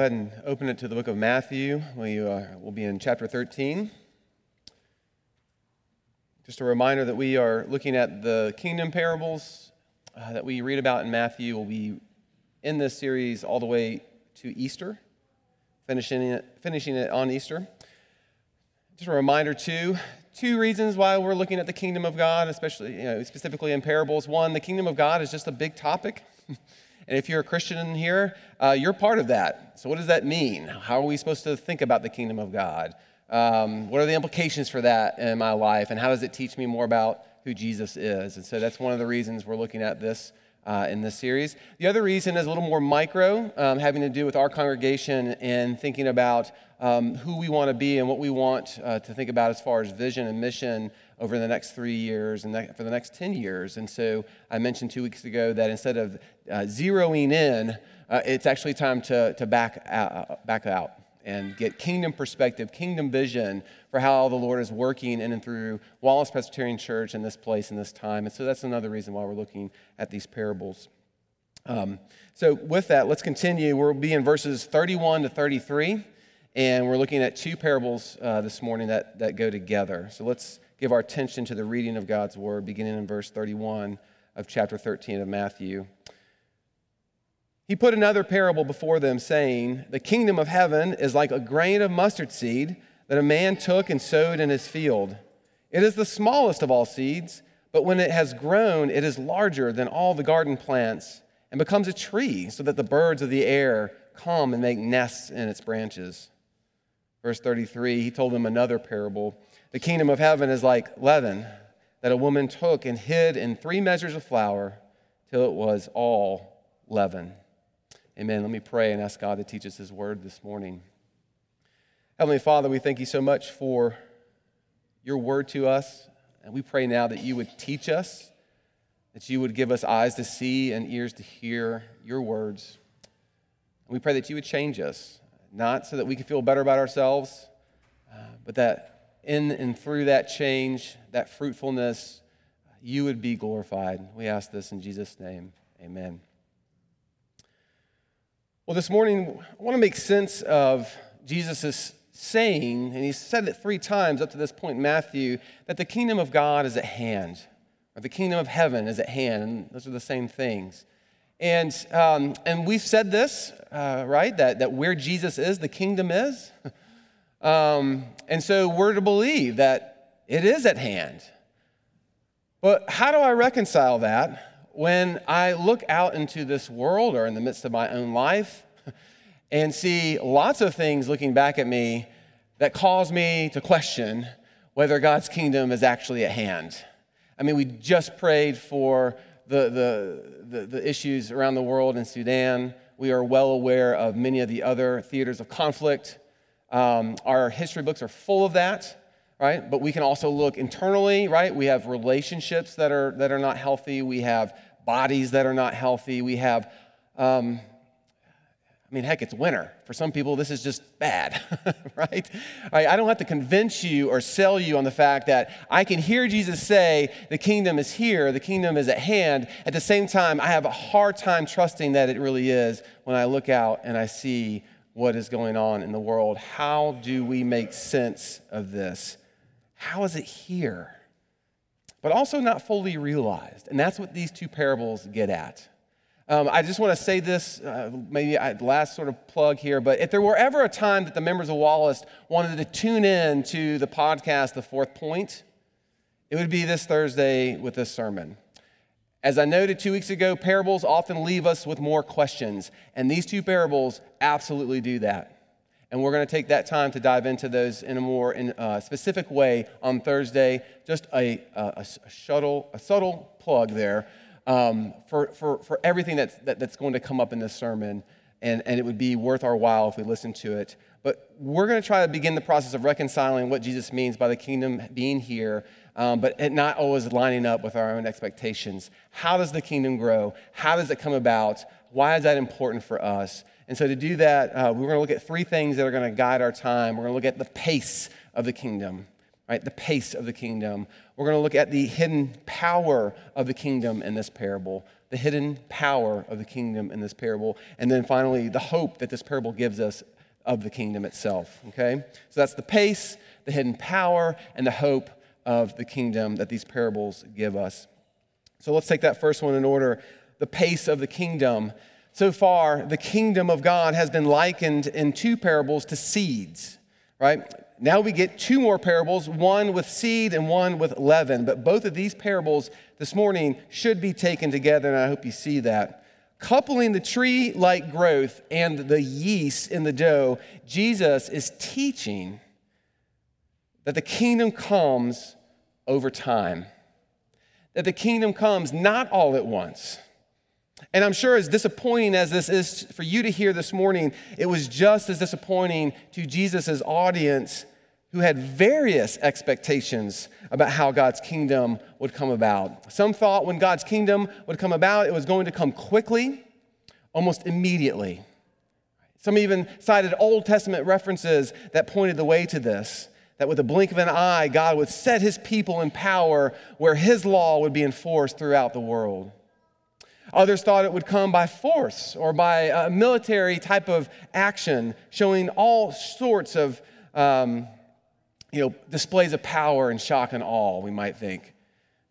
And open it to the book of Matthew. We uh, will be in chapter 13. Just a reminder that we are looking at the kingdom parables uh, that we read about in Matthew. We'll be in this series all the way to Easter, finishing it, finishing it on Easter. Just a reminder, too, two reasons why we're looking at the kingdom of God, especially you know, specifically in parables. One, the kingdom of God is just a big topic. And if you're a Christian in here, uh, you're part of that. So, what does that mean? How are we supposed to think about the kingdom of God? Um, what are the implications for that in my life? And how does it teach me more about who Jesus is? And so, that's one of the reasons we're looking at this uh, in this series. The other reason is a little more micro, um, having to do with our congregation and thinking about um, who we want to be and what we want uh, to think about as far as vision and mission over the next three years and for the next 10 years. And so I mentioned two weeks ago that instead of uh, zeroing in, uh, it's actually time to, to back, out, back out and get kingdom perspective, kingdom vision for how the Lord is working in and through Wallace Presbyterian Church in this place in this time. And so that's another reason why we're looking at these parables. Um, so, with that, let's continue. We'll be in verses 31 to 33, and we're looking at two parables uh, this morning that, that go together. So, let's give our attention to the reading of God's word, beginning in verse 31 of chapter 13 of Matthew. He put another parable before them, saying, The kingdom of heaven is like a grain of mustard seed that a man took and sowed in his field. It is the smallest of all seeds, but when it has grown, it is larger than all the garden plants and becomes a tree, so that the birds of the air come and make nests in its branches. Verse 33, he told them another parable. The kingdom of heaven is like leaven that a woman took and hid in three measures of flour till it was all leaven. Amen. Let me pray and ask God to teach us his word this morning. Heavenly Father, we thank you so much for your word to us. And we pray now that you would teach us, that you would give us eyes to see and ears to hear your words. And we pray that you would change us, not so that we can feel better about ourselves, uh, but that in and through that change, that fruitfulness, you would be glorified. We ask this in Jesus' name. Amen. Well, this morning, I want to make sense of Jesus' saying, and he said it three times up to this point in Matthew, that the kingdom of God is at hand, or the kingdom of heaven is at hand. And those are the same things. And, um, and we've said this, uh, right? That, that where Jesus is, the kingdom is. Um, and so we're to believe that it is at hand. But how do I reconcile that when I look out into this world or in the midst of my own life and see lots of things looking back at me that cause me to question whether God's kingdom is actually at hand? I mean, we just prayed for the, the, the, the issues around the world in Sudan. We are well aware of many of the other theaters of conflict um, our history books are full of that, right? But we can also look internally, right? We have relationships that are, that are not healthy. We have bodies that are not healthy. We have, um, I mean, heck, it's winter. For some people, this is just bad, right? I don't have to convince you or sell you on the fact that I can hear Jesus say, the kingdom is here, the kingdom is at hand. At the same time, I have a hard time trusting that it really is when I look out and I see what is going on in the world. How do we make sense of this? How is it here? But also not fully realized. And that's what these two parables get at. Um, I just want to say this, uh, maybe I, last sort of plug here, but if there were ever a time that the members of Wallace wanted to tune in to the podcast, The Fourth Point, it would be this Thursday with this sermon. As I noted two weeks ago, parables often leave us with more questions, and these two parables absolutely do that. And we're going to take that time to dive into those in a more in, uh, specific way on Thursday. Just a, a, a, shuttle, a subtle plug there um, for, for, for everything that's, that, that's going to come up in this sermon, and, and it would be worth our while if we listen to it. But we're going to try to begin the process of reconciling what Jesus means by the kingdom being here um, but it not always lining up with our own expectations. How does the kingdom grow? How does it come about? Why is that important for us? And so, to do that, uh, we're going to look at three things that are going to guide our time. We're going to look at the pace of the kingdom, right? The pace of the kingdom. We're going to look at the hidden power of the kingdom in this parable. The hidden power of the kingdom in this parable, and then finally, the hope that this parable gives us of the kingdom itself. Okay? So that's the pace, the hidden power, and the hope of the kingdom that these parables give us. So let's take that first one in order the pace of the kingdom. So far, the kingdom of God has been likened in two parables to seeds, right? Now we get two more parables, one with seed and one with leaven. But both of these parables this morning should be taken together, and I hope you see that. Coupling the tree like growth and the yeast in the dough, Jesus is teaching that the kingdom comes over time, that the kingdom comes not all at once. And I'm sure as disappointing as this is for you to hear this morning, it was just as disappointing to Jesus' audience who had various expectations about how God's kingdom would come about. Some thought when God's kingdom would come about, it was going to come quickly, almost immediately. Some even cited Old Testament references that pointed the way to this that with a blink of an eye, God would set his people in power where his law would be enforced throughout the world. Others thought it would come by force or by a military type of action, showing all sorts of um, you know, displays of power and shock and awe, we might think.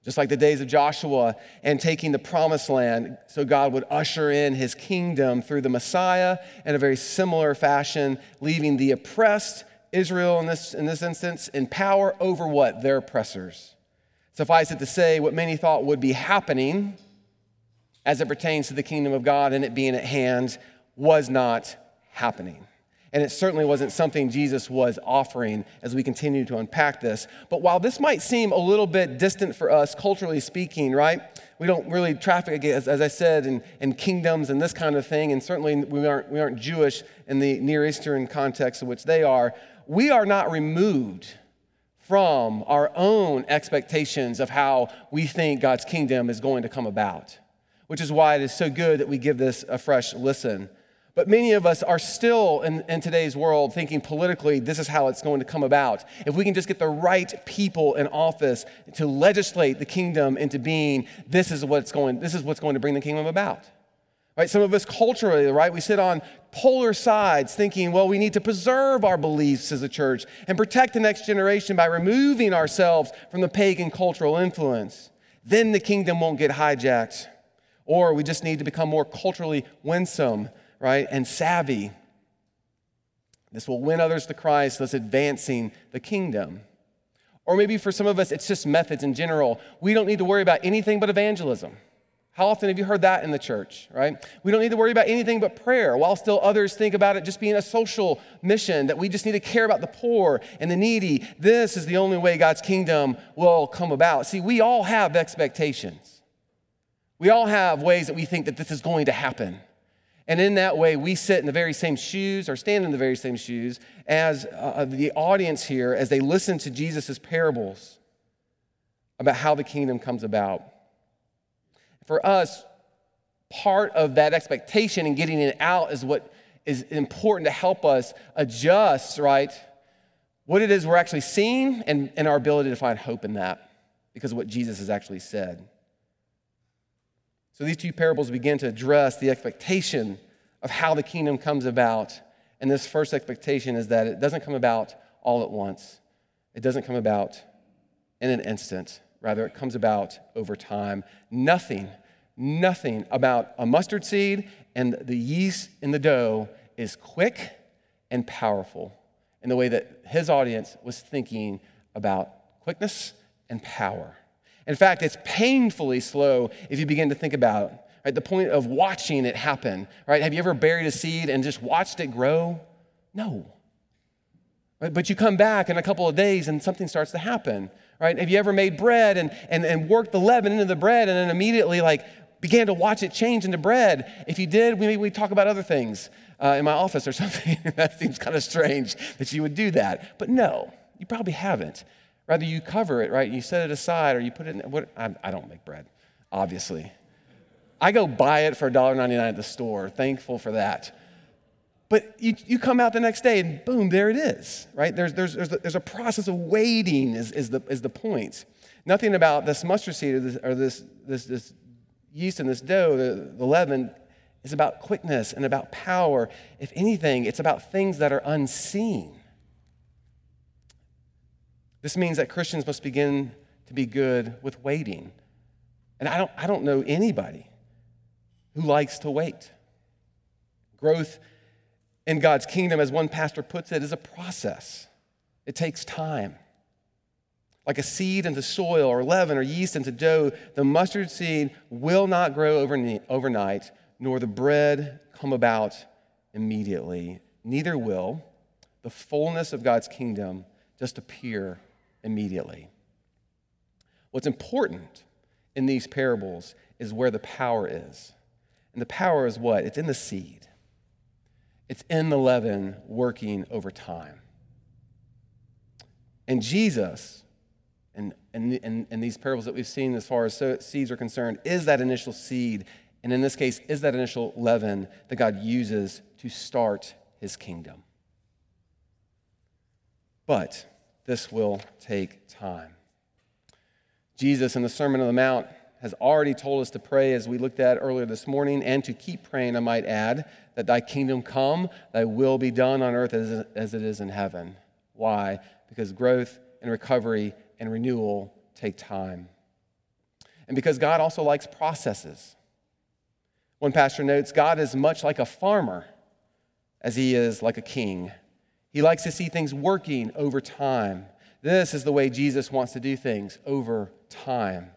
Just like the days of Joshua and taking the promised land, so God would usher in his kingdom through the Messiah in a very similar fashion, leaving the oppressed Israel in this, in this instance in power over what? Their oppressors. Suffice it to say, what many thought would be happening as it pertains to the kingdom of God and it being at hand was not happening. And it certainly wasn't something Jesus was offering as we continue to unpack this. But while this might seem a little bit distant for us, culturally speaking, right? We don't really traffic, as, as I said, in, in kingdoms and this kind of thing. And certainly we aren't, we aren't Jewish in the Near Eastern context in which they are we are not removed from our own expectations of how we think God's kingdom is going to come about, which is why it is so good that we give this a fresh listen. But many of us are still in, in, today's world thinking politically, this is how it's going to come about. If we can just get the right people in office to legislate the kingdom into being, this is what's going, this is what's going to bring the kingdom about. Right? Some of us culturally, right, we sit on polar sides thinking, well, we need to preserve our beliefs as a church and protect the next generation by removing ourselves from the pagan cultural influence. Then the kingdom won't get hijacked. Or we just need to become more culturally winsome, right, and savvy. This will win others to Christ, thus advancing the kingdom. Or maybe for some of us, it's just methods in general. We don't need to worry about anything but evangelism. How often have you heard that in the church, right? We don't need to worry about anything but prayer, while still others think about it just being a social mission, that we just need to care about the poor and the needy. This is the only way God's kingdom will come about. See, we all have expectations. We all have ways that we think that this is going to happen. And in that way, we sit in the very same shoes or stand in the very same shoes as uh, the audience here as they listen to Jesus' parables about how the kingdom comes about for us, part of that expectation and getting it out is what is important to help us adjust, right? What it is we're actually seeing and, and our ability to find hope in that because of what Jesus has actually said. So these two parables begin to address the expectation of how the kingdom comes about. And this first expectation is that it doesn't come about all at once, it doesn't come about in an instant. Rather, it comes about over time. Nothing, nothing about a mustard seed and the yeast in the dough is quick and powerful in the way that his audience was thinking about quickness and power. In fact, it's painfully slow if you begin to think about. Right? The point of watching it happen. Right? Have you ever buried a seed and just watched it grow? No. Right? But you come back in a couple of days and something starts to happen right? Have you ever made bread and, and, and worked the leaven into the bread and then immediately like began to watch it change into bread? If you did, maybe we talk about other things uh, in my office or something. that seems kind of strange that you would do that. But no, you probably haven't. Rather, you cover it, right? You set it aside or you put it in, what, I, I don't make bread, obviously. I go buy it for $1.99 at the store, thankful for that. But you, you come out the next day and boom, there it is, right? There's, there's, there's, a, there's a process of waiting, is, is, the, is the point. Nothing about this mustard seed or this, or this, this, this yeast and this dough, the, the leaven, is about quickness and about power. If anything, it's about things that are unseen. This means that Christians must begin to be good with waiting. And I don't, I don't know anybody who likes to wait. Growth in God's kingdom, as one pastor puts it, is a process, it takes time. Like a seed into soil, or leaven, or yeast into dough, the mustard seed will not grow overnight, nor the bread come about immediately. Neither will the fullness of God's kingdom just appear immediately. What's important in these parables is where the power is. And the power is what? It's in the seed, it's in the leaven working over time. And Jesus, and, and, and, these parables that we've seen as far as seeds are concerned, is that initial seed. And in this case, is that initial leaven that God uses to start his kingdom. But this will take time. Jesus in the Sermon on the Mount has already told us to pray, as we looked at earlier this morning, and to keep praying, I might add, that thy kingdom come, thy will be done on earth as, as it is in heaven. Why? Because growth and recovery and renewal take time. And because God also likes processes. One pastor notes God is much like a farmer as he is like a king. He likes to see things working over time. This is the way Jesus wants to do things over time.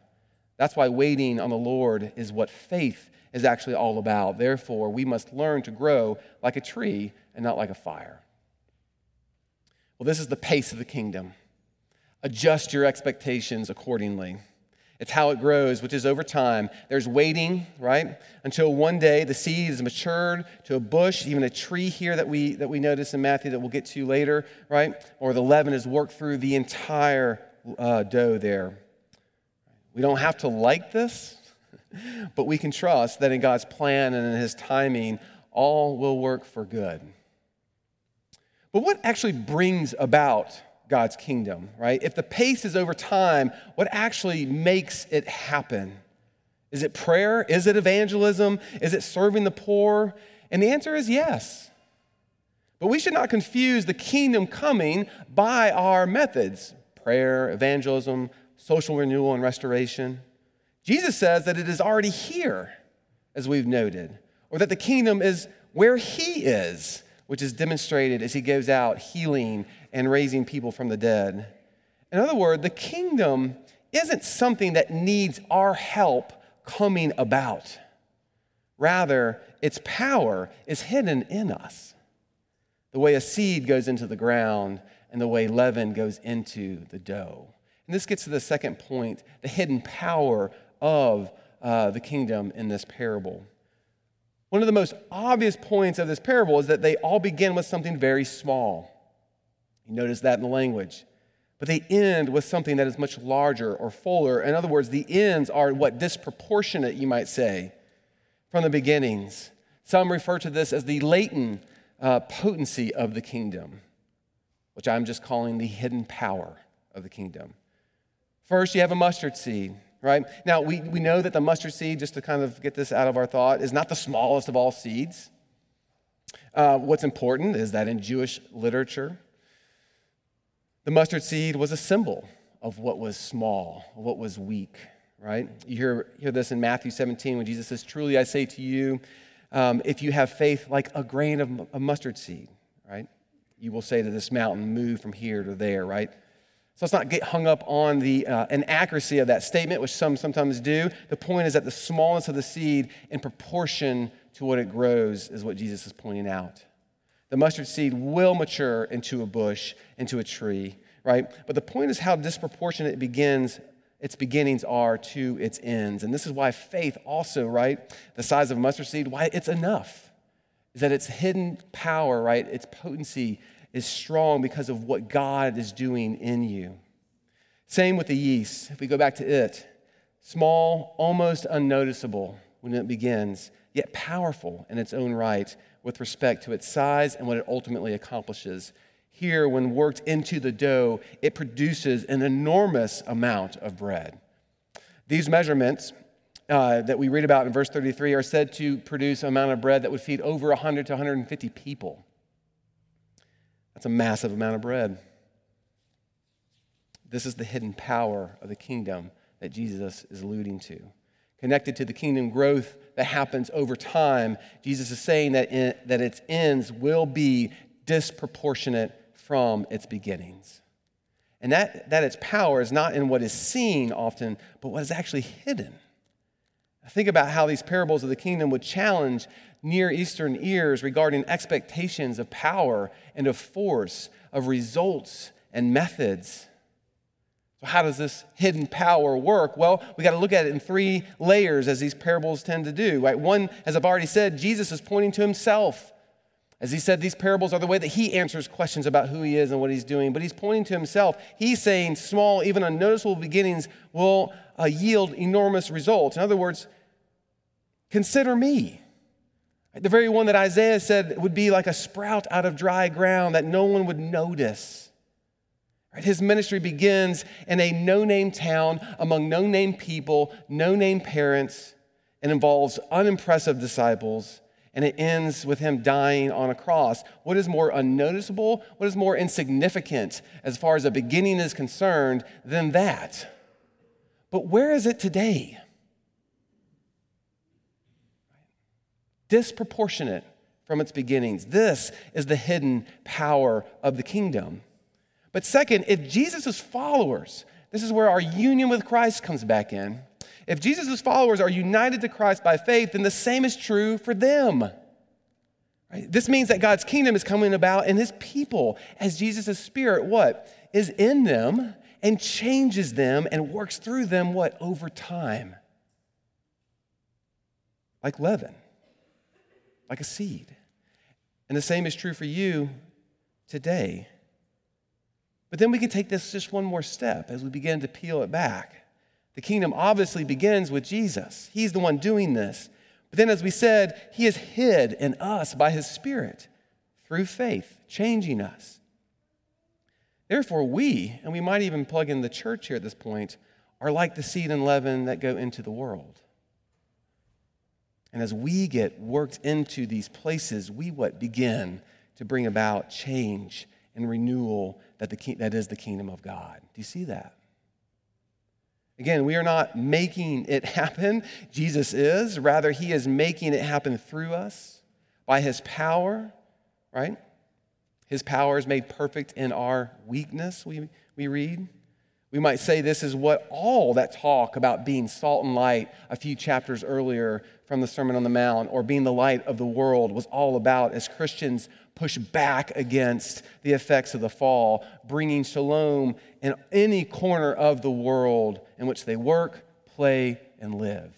That's why waiting on the Lord is what faith is actually all about. Therefore, we must learn to grow like a tree and not like a fire. Well, this is the pace of the kingdom. Adjust your expectations accordingly. It's how it grows, which is over time. There's waiting, right? Until one day the seed is matured to a bush, even a tree here that we, that we notice in Matthew that we'll get to later, right? Or the leaven is worked through the entire uh, dough there. We don't have to like this, but we can trust that in God's plan and in His timing, all will work for good. But what actually brings about God's kingdom, right? If the pace is over time, what actually makes it happen? Is it prayer? Is it evangelism? Is it serving the poor? And the answer is yes. But we should not confuse the kingdom coming by our methods prayer, evangelism, social renewal, and restoration. Jesus says that it is already here, as we've noted, or that the kingdom is where He is which is demonstrated as he goes out healing and raising people from the dead. In other words, the kingdom isn't something that needs our help coming about. Rather, its power is hidden in us. The way a seed goes into the ground and the way leaven goes into the dough. And this gets to the second point the hidden power of uh, the kingdom in this parable. One of the most obvious points of this parable is that they all begin with something very small. You notice that in the language. But they end with something that is much larger or fuller. In other words, the ends are what disproportionate, you might say, from the beginnings. Some refer to this as the latent uh, potency of the kingdom, which I'm just calling the hidden power of the kingdom. First, you have a mustard seed right? Now, we, we know that the mustard seed, just to kind of get this out of our thought, is not the smallest of all seeds. Uh, what's important is that in Jewish literature, the mustard seed was a symbol of what was small, what was weak, right? You hear, hear this in Matthew 17 when Jesus says, Truly I say to you, um, if you have faith like a grain of a mustard seed, right? You will say to this mountain, Move from here to there, right? So let's not get hung up on the uh, inaccuracy of that statement, which some sometimes do. The point is that the smallness of the seed in proportion to what it grows is what Jesus is pointing out. The mustard seed will mature into a bush, into a tree, right? But the point is how disproportionate it begins, its beginnings are to its ends. And this is why faith also, right? The size of a mustard seed, why it's enough. Is that its hidden power, right? Its potency is strong because of what God is doing in you. Same with the yeast. If we go back to it, small, almost unnoticeable when it begins, yet powerful in its own right with respect to its size and what it ultimately accomplishes. Here, when worked into the dough, it produces an enormous amount of bread. These measurements uh, that we read about in verse 33 are said to produce an amount of bread that would feed over 100 to 150 people. That's a massive amount of bread. This is the hidden power of the kingdom that Jesus is alluding to. Connected to the kingdom growth that happens over time, Jesus is saying that, that its ends will be disproportionate from its beginnings. And that, that its power is not in what is seen often, but what is actually hidden. Think about how these parables of the kingdom would challenge Near Eastern ears regarding expectations of power and of force, of results and methods. So, how does this hidden power work? Well, we got to look at it in three layers, as these parables tend to do. Right? One, as I've already said, Jesus is pointing to himself. As he said, these parables are the way that he answers questions about who he is and what he's doing, but he's pointing to himself. He's saying small, even unnoticeable beginnings will uh, yield enormous results. In other words, consider me. The very one that Isaiah said would be like a sprout out of dry ground that no one would notice. His ministry begins in a no name town among no name people, no name parents, and involves unimpressive disciples. And it ends with him dying on a cross. What is more unnoticeable? What is more insignificant as far as a beginning is concerned than that? But where is it today? Disproportionate from its beginnings. This is the hidden power of the kingdom. But second, if Jesus' followers, this is where our union with Christ comes back in. If Jesus' followers are united to Christ by faith, then the same is true for them. Right? This means that God's kingdom is coming about in his people as Jesus' spirit, what? Is in them and changes them and works through them, what? Over time. Like leaven, like a seed. And the same is true for you today. But then we can take this just one more step as we begin to peel it back. The kingdom obviously begins with Jesus, He's the one doing this. But then, as we said, He is hid in us by His Spirit through faith, changing us. Therefore, we, and we might even plug in the church here at this point, are like the seed and leaven that go into the world. And as we get worked into these places, we what begin to bring about change and renewal that, the, that is the kingdom of God. Do you see that? Again, we are not making it happen. Jesus is. Rather, he is making it happen through us by his power, right? His power is made perfect in our weakness, we, we read. We might say this is what all that talk about being salt and light a few chapters earlier from the Sermon on the Mount or being the light of the world was all about as Christians push back against the effects of the fall, bringing shalom in any corner of the world in which they work, play, and live.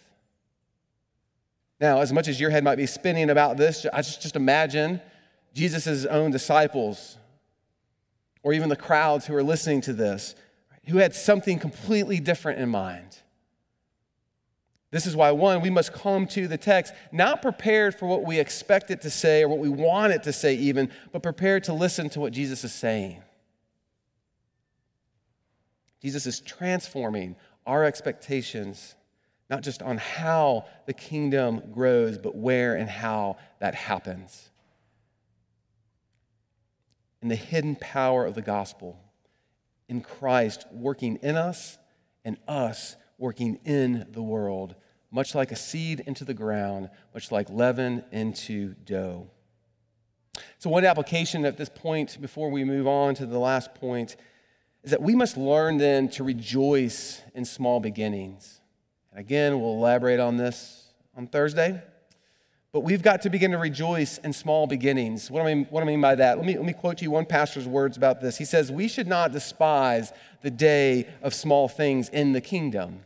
Now, as much as your head might be spinning about this, I just, just imagine Jesus' own disciples or even the crowds who are listening to this who had something completely different in mind. This is why, one, we must come to the text not prepared for what we expect it to say or what we want it to say, even, but prepared to listen to what Jesus is saying. Jesus is transforming our expectations, not just on how the kingdom grows, but where and how that happens. In the hidden power of the gospel, in Christ working in us and us working in the world much like a seed into the ground, much like leaven into dough. So, one application at this point, before we move on to the last point, is that we must learn then to rejoice in small beginnings. And again, we'll elaborate on this on Thursday. But we've got to begin to rejoice in small beginnings. What do I mean, what do I mean by that? Let me, let me quote to you one pastor's words about this. He says, We should not despise the day of small things in the kingdom.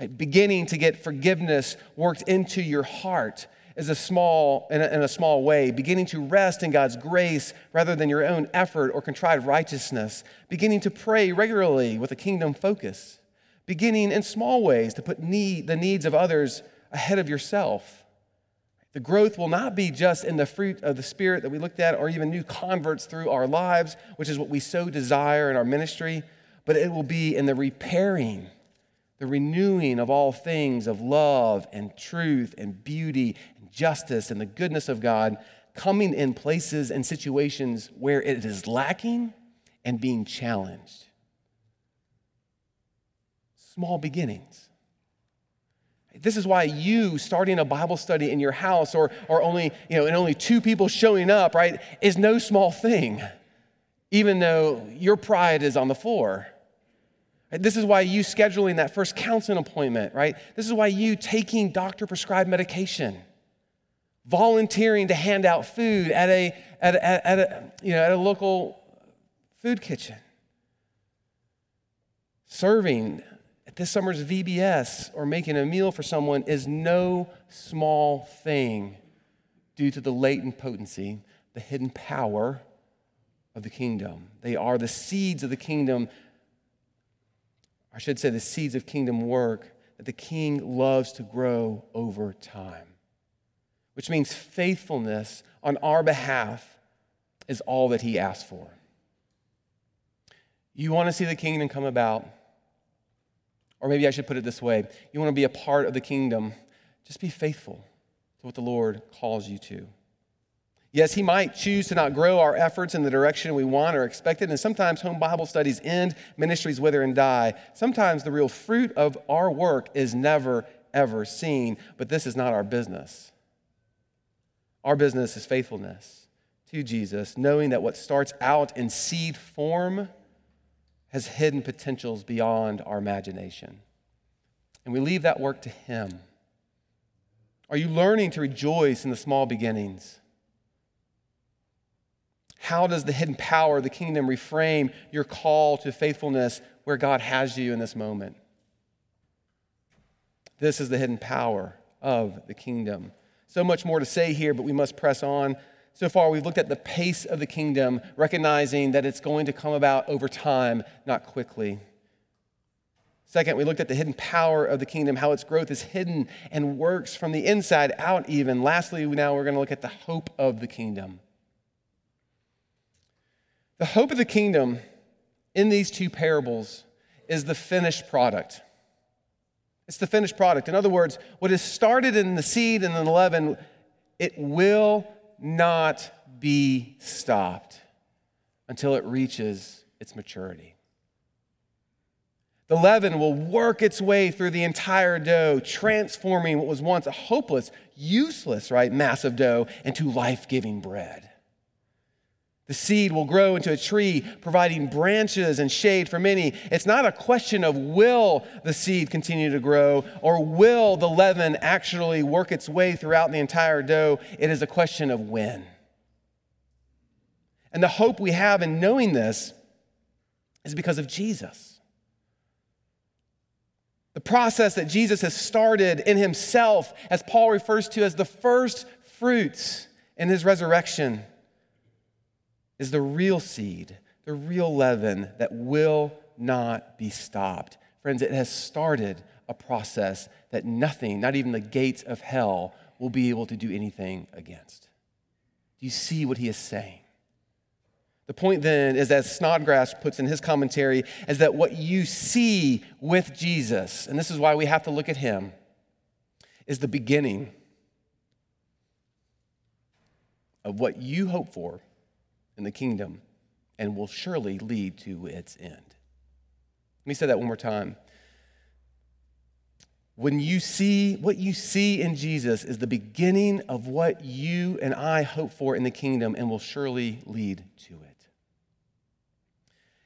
Right? Beginning to get forgiveness worked into your heart is a small, in a, in a small way, beginning to rest in God's grace rather than your own effort or contrived righteousness, beginning to pray regularly with a kingdom focus, beginning in small ways to put need, the needs of others ahead of yourself. The growth will not be just in the fruit of the Spirit that we looked at, or even new converts through our lives, which is what we so desire in our ministry, but it will be in the repairing the renewing of all things of love and truth and beauty and justice and the goodness of God coming in places and situations where it is lacking and being challenged. Small beginnings. This is why you starting a Bible study in your house or, or only, you know, and only two people showing up, right, is no small thing, even though your pride is on the floor. This is why you scheduling that first counseling appointment, right? This is why you taking doctor prescribed medication, volunteering to hand out food at a, at a, at a, you know, at a local food kitchen, serving this summer's VBS or making a meal for someone is no small thing due to the latent potency, the hidden power of the kingdom. They are the seeds of the kingdom I should say, the seeds of kingdom work that the king loves to grow over time, which means faithfulness on our behalf is all that he asks for. You want to see the kingdom come about, or maybe I should put it this way you want to be a part of the kingdom, just be faithful to what the Lord calls you to. Yes, He might choose to not grow our efforts in the direction we want or expected, and sometimes home Bible studies end, ministries wither and die. Sometimes the real fruit of our work is never, ever seen, but this is not our business. Our business is faithfulness to Jesus, knowing that what starts out in seed form has hidden potentials beyond our imagination. And we leave that work to Him. Are you learning to rejoice in the small beginnings? How does the hidden power of the kingdom reframe your call to faithfulness where God has you in this moment? This is the hidden power of the kingdom. So much more to say here, but we must press on. So far, we've looked at the pace of the kingdom, recognizing that it's going to come about over time, not quickly. Second, we looked at the hidden power of the kingdom, how its growth is hidden and works from the inside out, even. Lastly, now we're going to look at the hope of the kingdom. The hope of the kingdom in these two parables is the finished product. It's the finished product. In other words, what is started in the seed and the leaven, it will not be stopped until it reaches its maturity. The leaven will work its way through the entire dough, transforming what was once a hopeless, useless, right, mass of dough into life giving bread. The seed will grow into a tree, providing branches and shade for many. It's not a question of will the seed continue to grow or will the leaven actually work its way throughout the entire dough. It is a question of when. And the hope we have in knowing this is because of Jesus. The process that Jesus has started in himself, as Paul refers to as the first fruits in his resurrection is the real seed, the real leaven that will not be stopped. Friends, it has started a process that nothing, not even the gates of hell, will be able to do anything against. Do you see what he is saying? The point then is, as Snodgrass puts in his commentary, is that what you see with Jesus, and this is why we have to look at him, is the beginning of what you hope for in the kingdom and will surely lead to its end. Let me say that one more time. When you see what you see in Jesus is the beginning of what you and I hope for in the kingdom and will surely lead to it.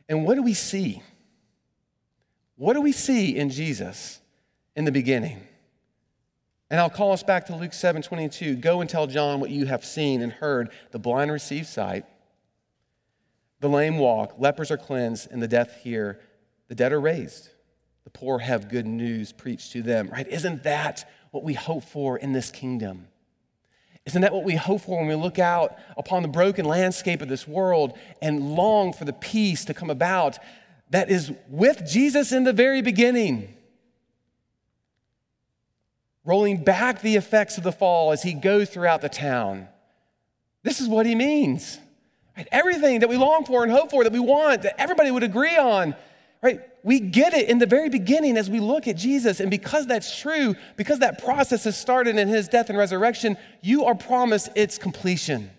And what do we see? What do we see in Jesus in the beginning? And I'll call us back to Luke 7 22. Go and tell John what you have seen and heard. The blind receive sight, the lame walk, lepers are cleansed, and the deaf hear. The dead are raised. The poor have good news preached to them, right? Isn't that what we hope for in this kingdom? Isn't that what we hope for when we look out upon the broken landscape of this world and long for the peace to come about that is with Jesus in the very beginning? Rolling back the effects of the fall as he goes throughout the town. This is what he means. Right? Everything that we long for and hope for, that we want, that everybody would agree on, right? We get it in the very beginning as we look at Jesus. And because that's true, because that process has started in his death and resurrection, you are promised its completion.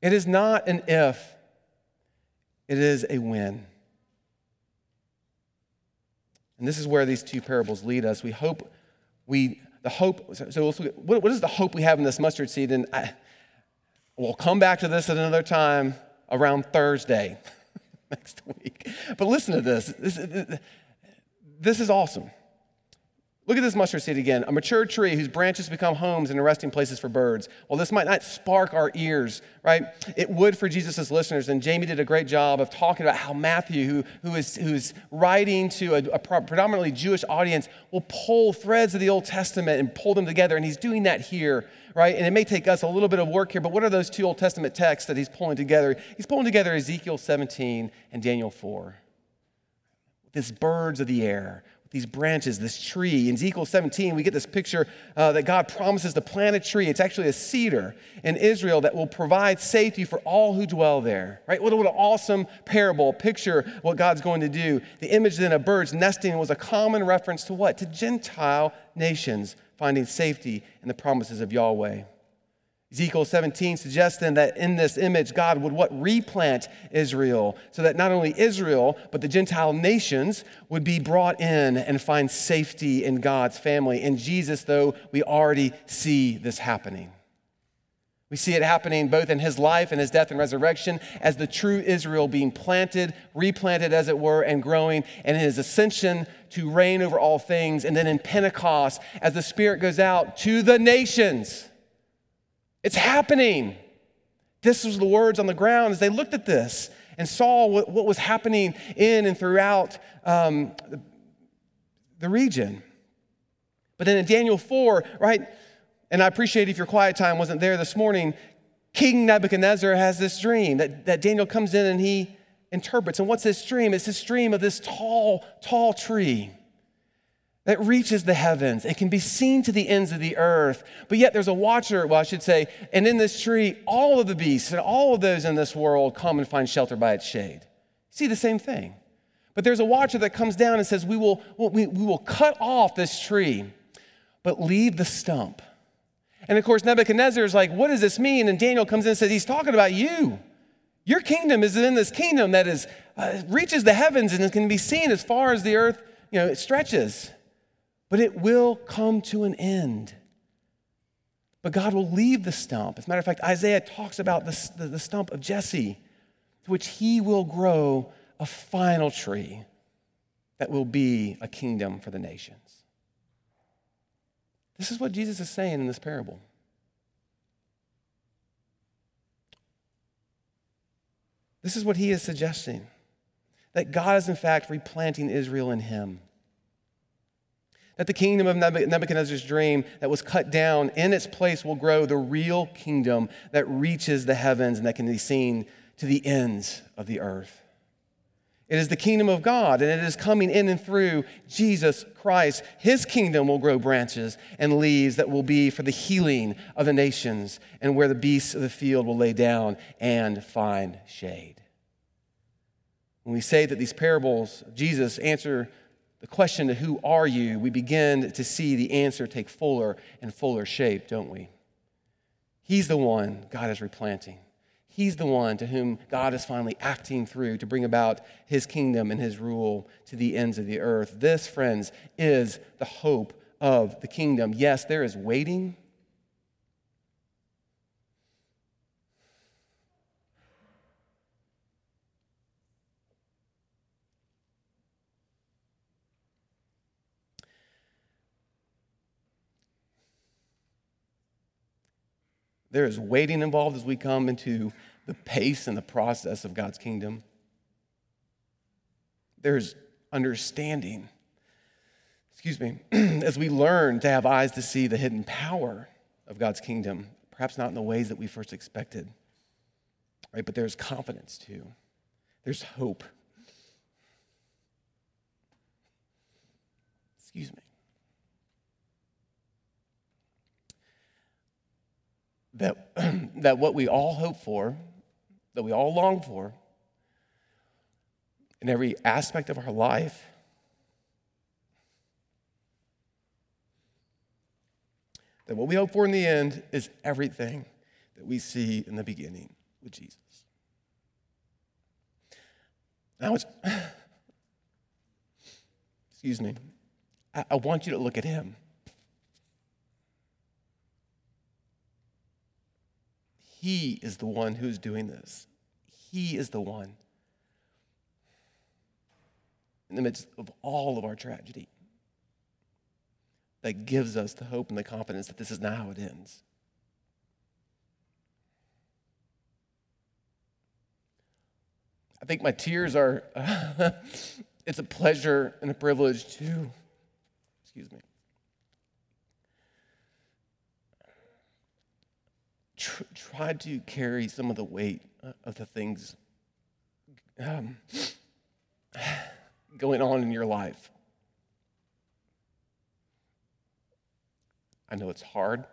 It is not an if, it is a when. And this is where these two parables lead us. We hope we, the hope, so what, what is the hope we have in this mustard seed? And I, we'll come back to this at another time around Thursday next week. But listen to this. This, this is awesome. Look at this mustard seed again. A mature tree whose branches become homes and resting places for birds. Well, this might not spark our ears, right? It would for Jesus' listeners. And Jamie did a great job of talking about how Matthew, who, who is who's writing to a, a predominantly Jewish audience, will pull threads of the Old Testament and pull them together. And he's doing that here, right? And it may take us a little bit of work here, but what are those two Old Testament texts that he's pulling together? He's pulling together Ezekiel 17 and Daniel 4. These birds of the air these branches, this tree. In Ezekiel 17, we get this picture uh, that God promises to plant a tree. It's actually a cedar in Israel that will provide safety for all who dwell there. Right? What, what an awesome parable, picture what God's going to do. The image then of birds nesting was a common reference to what? To Gentile nations finding safety in the promises of Yahweh. Ezekiel 17 suggests then that in this image, God would what? Replant Israel so that not only Israel, but the Gentile nations would be brought in and find safety in God's family. In Jesus, though, we already see this happening. We see it happening both in his life and his death and resurrection as the true Israel being planted, replanted as it were, and growing, and in his ascension to reign over all things. And then in Pentecost, as the Spirit goes out to the nations it's happening. This was the words on the ground as they looked at this and saw what, what was happening in and throughout um, the, the region. But then in Daniel 4, right, and I appreciate if your quiet time wasn't there this morning, King Nebuchadnezzar has this dream that, that Daniel comes in and he interprets. And what's this dream? It's this dream of this tall, tall tree that reaches the heavens. It can be seen to the ends of the earth. But yet there's a watcher, well, I should say, and in this tree, all of the beasts and all of those in this world come and find shelter by its shade. See the same thing. But there's a watcher that comes down and says, We will, we, we will cut off this tree, but leave the stump. And of course, Nebuchadnezzar is like, What does this mean? And Daniel comes in and says, He's talking about you. Your kingdom is in this kingdom that is, uh, reaches the heavens and it can be seen as far as the earth you know, it stretches but it will come to an end. But God will leave the stump. As a matter of fact, Isaiah talks about the, the, the stump of Jesse, to which he will grow a final tree that will be a kingdom for the nations. This is what Jesus is saying in this parable. This is what he is suggesting that God is, in fact, replanting Israel in him. That the kingdom of Nebuchadnezzar's dream that was cut down in its place will grow the real kingdom that reaches the heavens and that can be seen to the ends of the earth. It is the kingdom of God, and it is coming in and through Jesus Christ. His kingdom will grow branches and leaves that will be for the healing of the nations, and where the beasts of the field will lay down and find shade. When we say that these parables, Jesus answer the question to who are you, we begin to see the answer take fuller and fuller shape, don't we? He's the one God is replanting. He's the one to whom God is finally acting through to bring about his kingdom and his rule to the ends of the earth. This, friends, is the hope of the kingdom. Yes, there is waiting, There is waiting involved as we come into the pace and the process of God's kingdom. There's understanding, excuse me, as we learn to have eyes to see the hidden power of God's kingdom, perhaps not in the ways that we first expected, right? But there's confidence too, there's hope. Excuse me. That, that what we all hope for, that we all long for, in every aspect of our life. That what we hope for in the end is everything that we see in the beginning with Jesus. Now it's, excuse me, I, I want you to look at him. He is the one who's doing this. He is the one in the midst of all of our tragedy that gives us the hope and the confidence that this is not how it ends. I think my tears are, it's a pleasure and a privilege to, excuse me, tr- try to carry some of the weight of the things um, going on in your life. I know it's hard.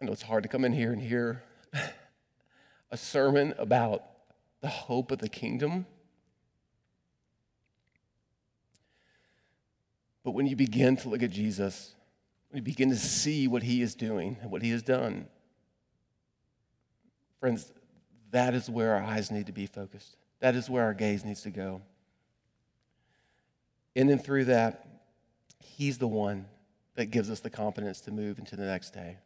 I know it's hard to come in here and hear a sermon about the hope of the kingdom. But when you begin to look at Jesus, you begin to see what he is doing and what he has done, friends, that is where our eyes need to be focused. That is where our gaze needs to go. In and through that, he's the one that gives us the confidence to move into the next day,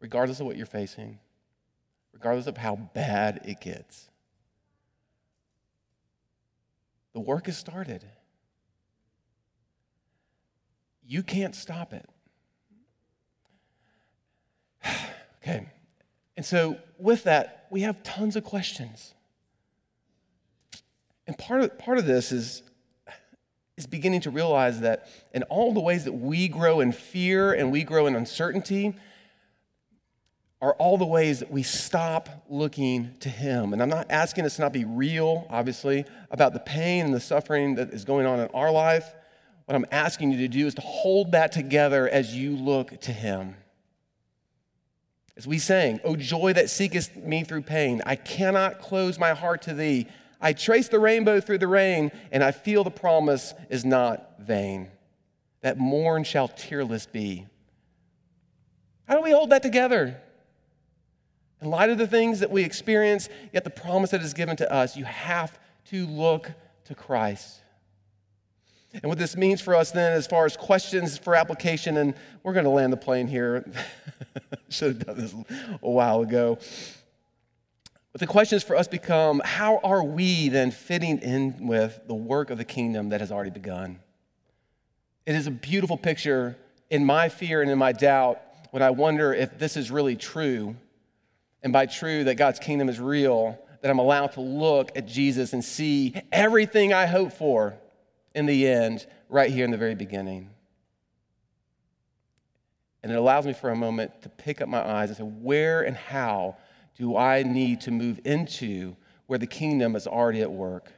regardless of what you're facing regardless of how bad it gets. The work has started. You can't stop it. okay. And so, with that, we have tons of questions. And part of, part of this is, is beginning to realize that in all the ways that we grow in fear and we grow in uncertainty, are all the ways that we stop looking to Him. And I'm not asking us to not be real, obviously, about the pain and the suffering that is going on in our life. What I'm asking you to do is to hold that together as you look to Him. As we sang, O joy that seekest me through pain, I cannot close my heart to Thee. I trace the rainbow through the rain, and I feel the promise is not vain. That morn shall tearless be. How do we hold that together? In light of the things that we experience, yet the promise that is given to us, you have to look to Christ. And what this means for us then, as far as questions for application, and we're going to land the plane here. Should have done this a while ago. But the questions for us become how are we then fitting in with the work of the kingdom that has already begun? It is a beautiful picture in my fear and in my doubt when I wonder if this is really true and by true that God's kingdom is real, that I'm allowed to look at Jesus and see everything I hope for in the end, right here in the very beginning. And it allows me for a moment to pick up my eyes and say, where and how do I need to move into where the kingdom is already at work,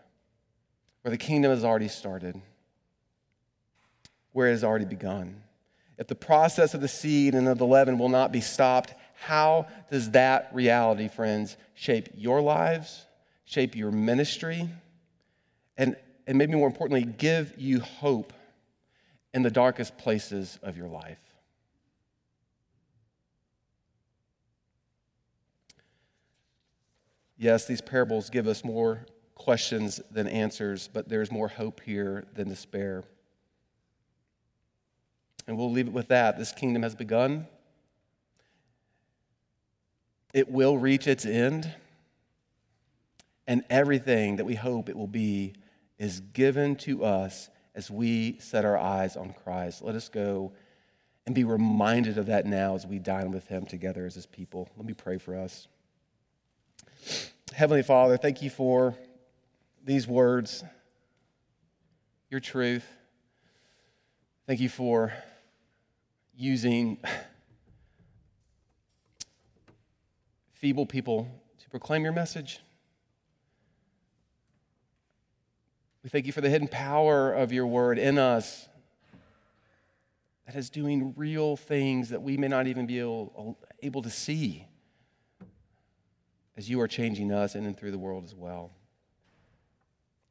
where the kingdom has already started, where it has already begun? If the process of the seed and of the leaven will not be stopped, how does that reality, friends, shape your lives, shape your ministry, and, and maybe more importantly, give you hope in the darkest places of your life? Yes, these parables give us more questions than answers, but there's more hope here than despair. And we'll leave it with that. This kingdom has begun. It will reach its end. And everything that we hope it will be is given to us as we set our eyes on Christ. Let us go and be reminded of that now as we dine with Him together as His people. Let me pray for us. Heavenly Father, thank you for these words, your truth. Thank you for using feeble people to proclaim your message. We thank you for the hidden power of your word in us that is doing real things that we may not even be able, able to see as you are changing us in and through the world as well.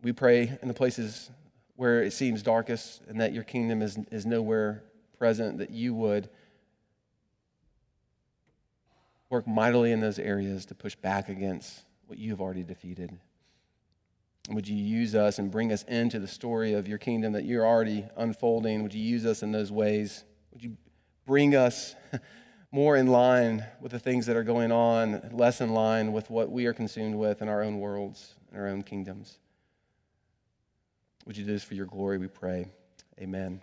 We pray in the places where it seems darkest and that your kingdom is, is nowhere present, that you would work mightily in those areas to push back against what you have already defeated. Would you use us and bring us into the story of your kingdom that you're already unfolding? Would you use us in those ways? Would you bring us more in line with the things that are going on, less in line with what we are consumed with in our own worlds, in our own kingdoms? Would you do this for your glory, we pray? Amen.